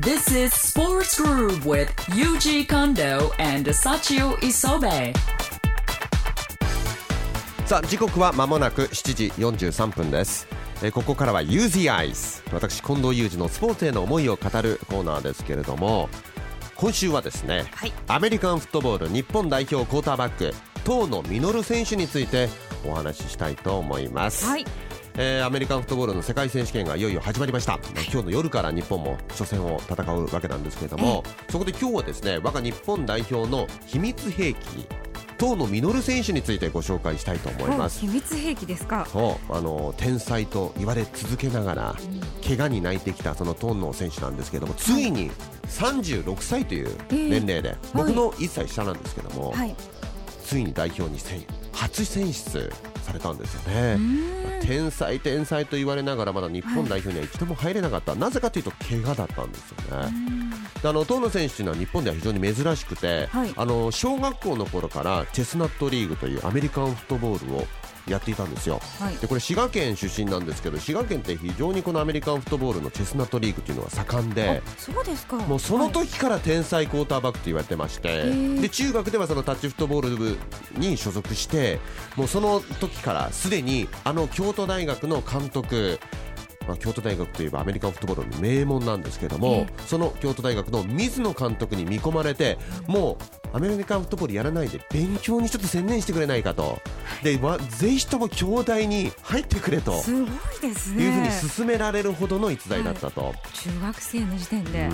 This is Sports Groove with Yuji Kondo and Sachio Isobe. さあ時刻は間もなく7時43分です。えーここからは Use the Eyes 私近藤裕二のスポーツへの思いを語るコーナーですけれども今週はですね、はい。アメリカンフットボール日本代表クォーターバック遠野実選手についてお話ししたいと思います、はいえーアメリカンフットボールの世界選手権がいよいよ始まりました、今日の夜から日本も初戦を戦うわけなんですけれども、そこで今日はですね我が日本代表の秘密兵器遠野実選手についてご紹介したいと思います。秘密兵器ですか。そうあの天才と言われ続けながら、怪我に泣いてきたそのトンノ選手なんですけどもついに36歳という年齢で、僕の1歳下なんですけども、はい。ついに代表に選初選出されたんですよね。天才天才と言われながらまだ日本代表には一度も入れなかった、なぜかというと怪我だったんですよね。であの遠野選手というのは日本では非常に珍しくて、はいあの小学校の頃からチェスナットリーグというアメリカンフットボールをやっていたんですよ。はいでこれ滋賀県出身なんですけど滋賀県って非常にこのアメリカンフットボールのチェスナットリーグというのは盛んで。あそうですかもうその時から天才クォーターバックと言われてまして、ーで中学ではそのタッチフットボール部に所属してもうその時からすでにあの京都大学の監督まあ、京都大学といえばアメリカンフットボールの名門なんですけれども、その京都大学の水野監督に見込まれてもうアメリカンフットボールやらないで勉強にちょっと専念してくれないかと。で、わぜひとも京大に入ってくれと。すごいですね。いうふうに勧められるほどの逸材だったと。中学生の時点で。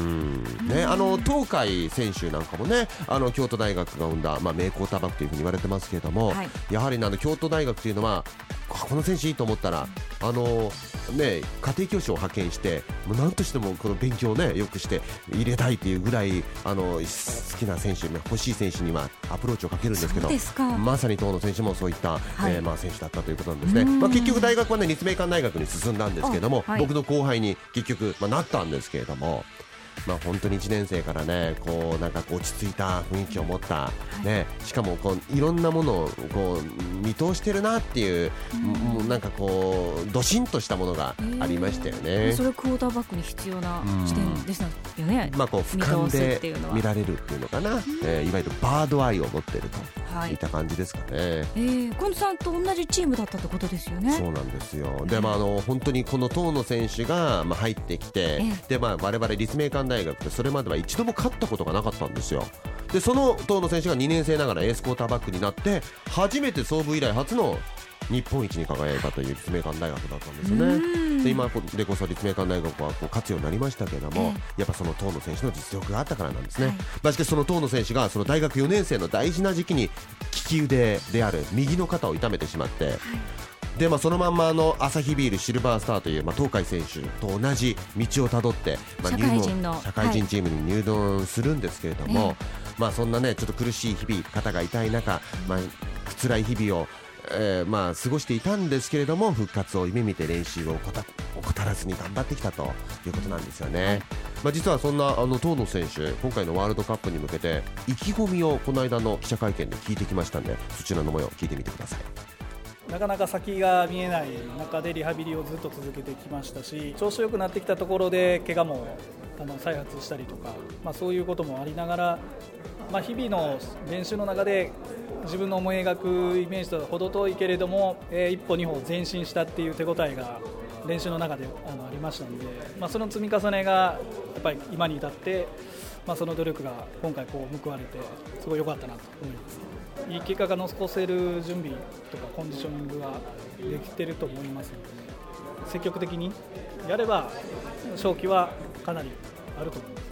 ね、あの東海選手なんかもねあの京都大学が生んだ、まあ、名コーターバックというふうに言われてますけれども、はい。やはりねあの京都大学というのはあこの選手いいと思ったらあの、ね、家庭教師を派遣してもう何としてもこの勉強を、ね、よくして入れたいというぐらいあの好きな選手欲しい選手にはアプローチをかけるんですけどまさに遠野選手もそういった、はい。えーまあ、選手だったということなんですね、うん。まあ、結局大学は、ね、立命館大学に進んだんですけれども、あはい。僕の後輩に結局、まあ、なったんですけれども。まあ、本当に1年生からねこうなんか落ち着いた雰囲気を持った、ね、しかもこういろんなものをこう見通してるなっていう、もうなんかこうどしんとしたものがありましたよね。それクォーターバックに必要な視点でしたよね。まあ、こう俯瞰で見られるっていうのかな、えーいわゆるバードアイを持っているはいとい。った感じですかね。えー、近藤さんと同じチームだったってことですよね。そうなんですよ。で、まあ、あの本当にこの遠野選手が、まあ、入ってきて、えでまあ、我々立命館大学でそれまでは一度も勝ったことがなかったんですよ。でその遠野選手が2年生ながらエースクォーターバックになって初めて創部以来初の日本一に輝いたという立命館大学だったんですよね。で今でこそ立命館大学はこう勝つようになりましたけれども、やっぱその遠野選手の実力があったからなんですね。はい。まあしかしその遠野選手がその大学4年生の大事な時期に利き腕である右の肩を痛めてしまって、でまあ、そのまんまあのアサヒビールシルバースターという、まあ、東海選手と同じ道をたどって、まあ、社会人の社会人チームに入団するんですけれども、え。まあ、そんなねちょっと苦しい日々肩が痛い中、まあ辛い日々を、えーまあ、過ごしていたんですけれども復活を夢見て練習を怠怠らずに頑張ってきたということなんですよね。まあ、実はそんなあの遠野選手今回のワールドカップに向けて意気込みをこの間の記者会見で聞いてきましたんでそちらの模様聞いてみてください。なかなか先が見えない中でリハビリをずっと続けてきましたし調子よくなってきたところで怪我もあの再発したりとか、まあ、そういうこともありながら、まあ、日々の練習の中で自分の思い描くイメージとは程遠いけれども、えー一歩二歩前進したっていう手応えが練習の中であのありましたので、まあ、その積み重ねがやっぱり今に至って、まあ、その努力が今回こう報われてすごい良かったなと思います。いい結果が残せる準備とかコンディショニングができてると思いますので、ね積極的にやれば勝機はかなりあると思います。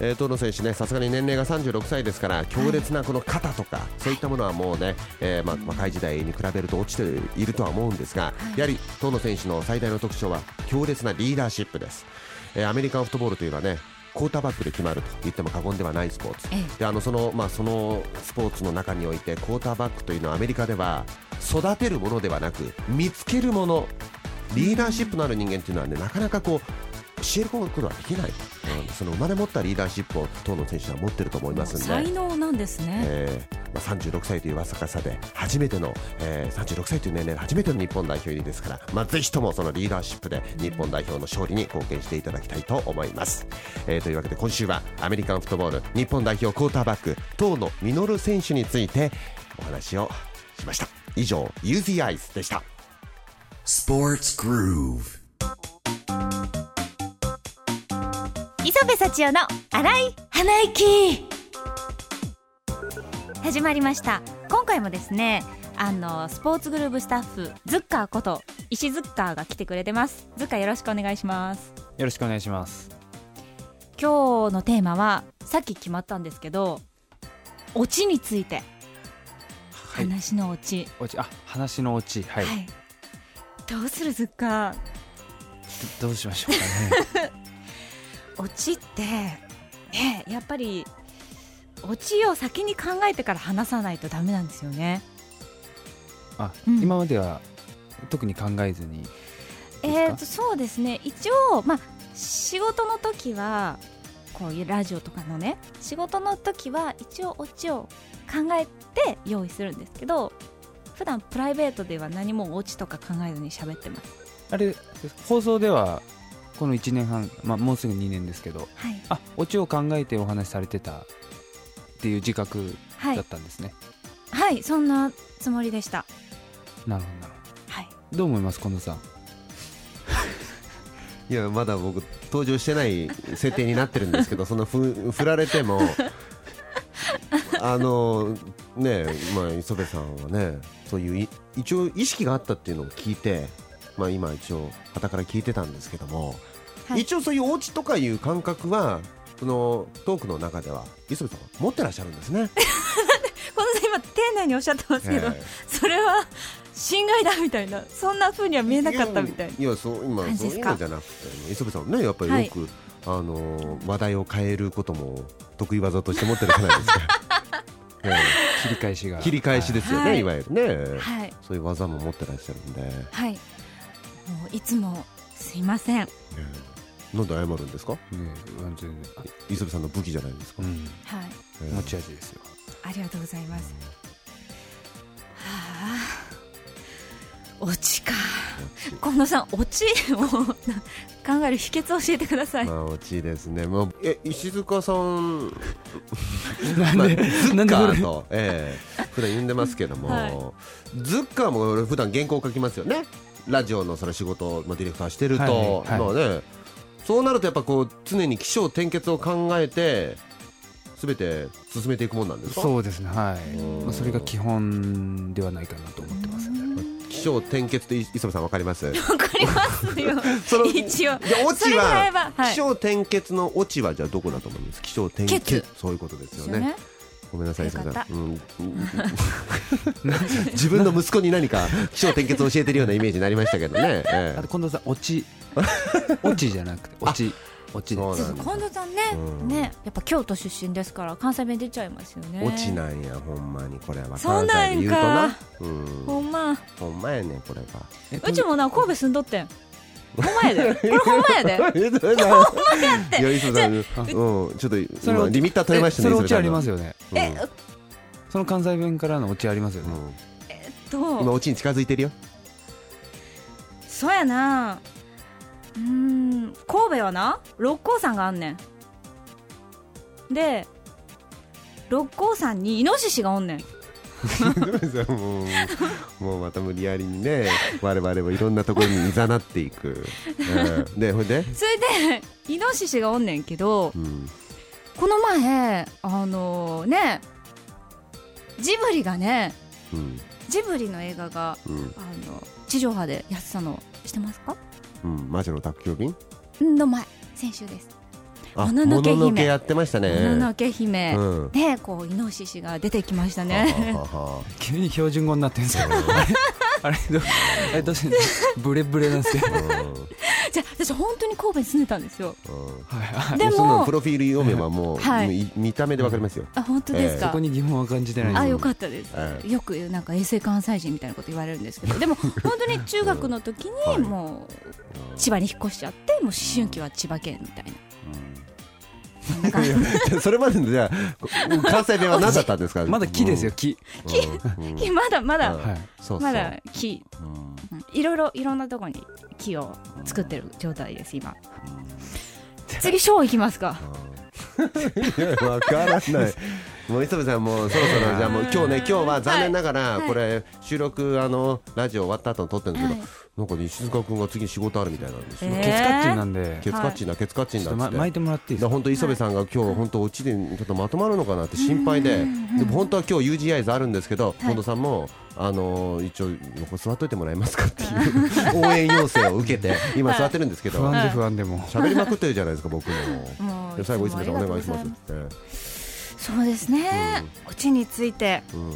えー、遠野選手ね、さすがに年齢が36歳ですから、強烈なこの肩とか、そういったものはもうね、えーまあ、若い時代に比べると落ちているとは思うんですが、やはり遠野選手の最大の特徴は強烈なリーダーシップです。えーアメリカンフットボールというのはね、クォーターバックで決まると言っても過言ではないスポーツ、えであのそのまあ、そのスポーツの中においてクォーターバックというのはアメリカでは育てるものではなく見つけるものリーダーシップのある人間というのはねなかなかこう教えることはできない、うん、その生まれ持ったリーダーシップを当の選手は持ってると思いますんで。才能なんですね、えーまあ、36歳という若さで初めての、えー、36歳という年齢で初めての日本代表入りですから、まあ、ぜひともそのリーダーシップで日本代表の勝利に貢献していただきたいと思います、えーというわけで今週はアメリカンフットボール日本代表クォーターバック遠野実選手についてお話をしました以上 UZ アイスでした。Sports Groove. 磯部幸男の荒い鼻息始まりました。今回もですねあのスポーツグループスタッフズッカーこと石ズッカーが来てくれてます。ズッカーよろしくお願いします。よろしくお願いします。今日のテーマはさっき決まったんですけどオチについて、はい話のオチ。おちあ話のオチ。はい、はい。どうするズッカー？どどうしましょうかね。オチってねやっぱりオチを先に考えてから話さないとダメなんですよね。あ、うん。今までは特に考えずに。えー、とそうですね。一応まあ仕事の時はこういうラジオとかのね仕事の時は一応オチを考えて用意するんですけど普段プライベートでは何もオチとか考えずに喋ってます。あれ放送ではこの1年半、まあ、もうすぐ2年ですけどはい。あオチを考えてお話しされてたっていう自覚はいだったんですね、はい。そんなつもりでした。なるほどなるはい。ほどどう思います近藤さん？いやまだ僕登場してない設定になってるんですけどそのふ振られてもあのねまあ磯部さんはねそういうい一応意識があったっていうのを聞いてまあ今一応傍から聞いてたんですけども、はい一応そういうお家とかいう感覚はそのトークの中では磯部さんは持ってらっしゃるんですね。この今丁寧におっしゃってますけど、えそれは侵害だみたいなそんな風には見えなかったみたいいやそう今そういうのじゃなくて磯部さんねやっぱりよく、あの話題を変えることも得意技として持ってるじゃないですか。ええ。切り返しが。切り返しですよね、はい。い、わゆるね、はい。そういう技も持ってらっしゃるんで、ねはい。もういつもすいません。はいなんで謝るんですか？ね完全に。磯部さんの武器じゃないですか、うん。ええ。持ち味ですよ。ありがとうございますオチか。近藤さんオチをな考える秘訣を教えてください、まあ落ちですね。もうえ石塚さん。なんまあ、ズでッカーと、ええ。普段呼んでますけども、はい。ズッカーも俺普段原稿書きますよね。ラジオのその仕事を、まあ、ディレクターしてると、はいはいまあね。そうなるとやっぱこう常に起承転結を考えて全て進めていくもんなんですか？そうですねはい、うん。まあ、それが基本ではないかなと思ってますね起承転結って磯部さんわかります？わかりますよ。その一応。いやオチはははい。起承転結のオチはじゃあどこだと思います？起承転結結。そういうことですよね。ごめんなさい磯部さん、うん、自分の息子に何か起承転結を教えてるようなイメージになりましたけどね、え。あと近藤さんオチ。オチじゃなくてオチオチでそうそうそう近藤さんね、うん。ねやっぱ京都出身ですから関西弁出ちゃいますよね。え落ちなんやほんまに。これは。そう関なんか。西で言うとな。うん。ほんま。ほんまやねこれが。えうちもな神戸住んどってん。ほんまやで。これほんまやで。えどうだいや磯部さんうん。ちょっとそれ今リミッター取れましたねえそれオチありますよね。うん。えその関西弁からのオチありますよね、うんと。今オチに近づいてるよ。そうやなうーん神戸はな六甲山があんねん。で六甲山にイノシシがおんねん。もう もうまた無理やりにね我々もいろんなところにいざなっていく、うん、でほいで、それでイノシシがおんねんけどうん、この前あのねジブリがねうん。ジブリの映画がうん。あの地上波でやってたの知ってますか？うん魔女の宅急便？の前先週です。あもののけ姫。もののけやってましたね。もののけ姫、うん。でこうイノシシが出てきましたね。はははは。急に標準語になってんすよ あれあれどあれどうしてブレブレなんですけど。うんじゃあ私本当に神戸に住んでたんですよ。うん。はいでもプロフィール読めばもう、はい。もうい見た目でわかりますよ。あ本当ですか、そこに疑問は感じてないですあよかったです、えよくなんか衛生関西人みたいなこと言われるんですけど。でも本当に中学の時にもう千葉に引っ越しちゃってもう思春期は千葉県みたいな、それまでのじゃあ関西弁は何だったんですか？まだ木ですよ木。うん。うん。まだまだ、うんはい。そうそう。まだ木、うん。いろいろいろんなところに木を作ってる状態です今、次ショー行きますか。いやわからない。もう磯部さんもうそろそろじゃあもう今日ね今日は残念ながらはい。これ収録あのラジオ終わった後に撮ってるんですけど、はい。なんかね石塚君が次仕事あるみたいなんですよ。えケツカッチンなんで。ケツカッチンだケツカッチンだって。ま巻いてもらっていいですか？だ本当磯部さんが今日本当うちでちょっとまとまるのかなって心配で、でも本当は今日 UGI ズあるんですけど、近藤さんもあのー一応ここ座っといてもらえますかっていう 応援要請を受けて今座ってるんですけど不安で不安でも。喋りまくってるじゃないですか僕も。最後磯部さんお願いしますそうですね、オチについて。えうん。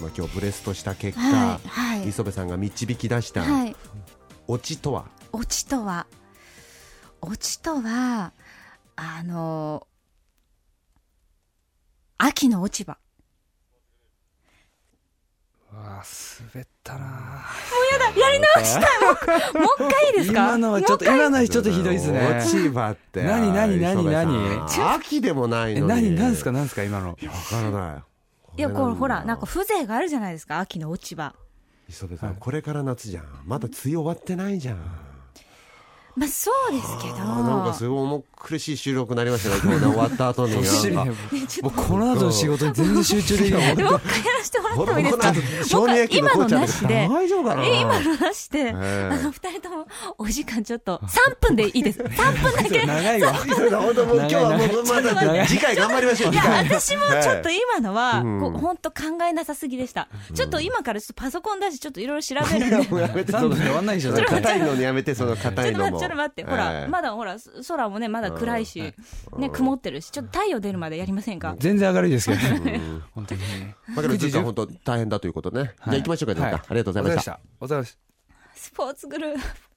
まあ今日ブレストした結果、はいはい。磯部さんが導き出したはい。オチとは、オチとはオチとはあの秋の落ち葉うわあ滑ったな。やり直したい。もうもう一回いいですか？今のはちょっと今のはちょっとひどいですね。落ち葉って。何何何何？秋でもないえのに。何何ですか？何ですか？今の。わからない。いやこれほらなんかこ風情があるじゃないですか秋の落ち葉。磯部さん、これから夏じゃん。まだ梅雨終わってないじゃんまあそうですけど。なんかすごい重苦しい収録になりましたね。今日ね終わった後に。もうこの後の仕事に全然集中できない。もう一回やらせてもらってもいいですか？今のなしで。大丈夫かな？え今のなしで、えあの二人ともお時間ちょっと3分でいいです。3分だけ。長いわ。本当もう今日はもうまだ次回頑張りましょう。いや私もちょっと今のは、うん。こう本当考えなさすぎでした、ちょっと今からちょっとパソコン出しちょっといろいろ調べるんで。もうやめて3その分で終わんないでしょ。硬いのにやめてその硬いのも。ちょっと待って、ほら、ええまだほら、空もね、まだ暗いし、ね、曇ってるし、ちょっと太陽出るまでやりませんか？全然明るいですけどね。本当にね。まあけどずっと本当大変だということね。じゃあ行きましょうかじゃあ。ありがとうございました。お疲れ様でした。スポーツグループ。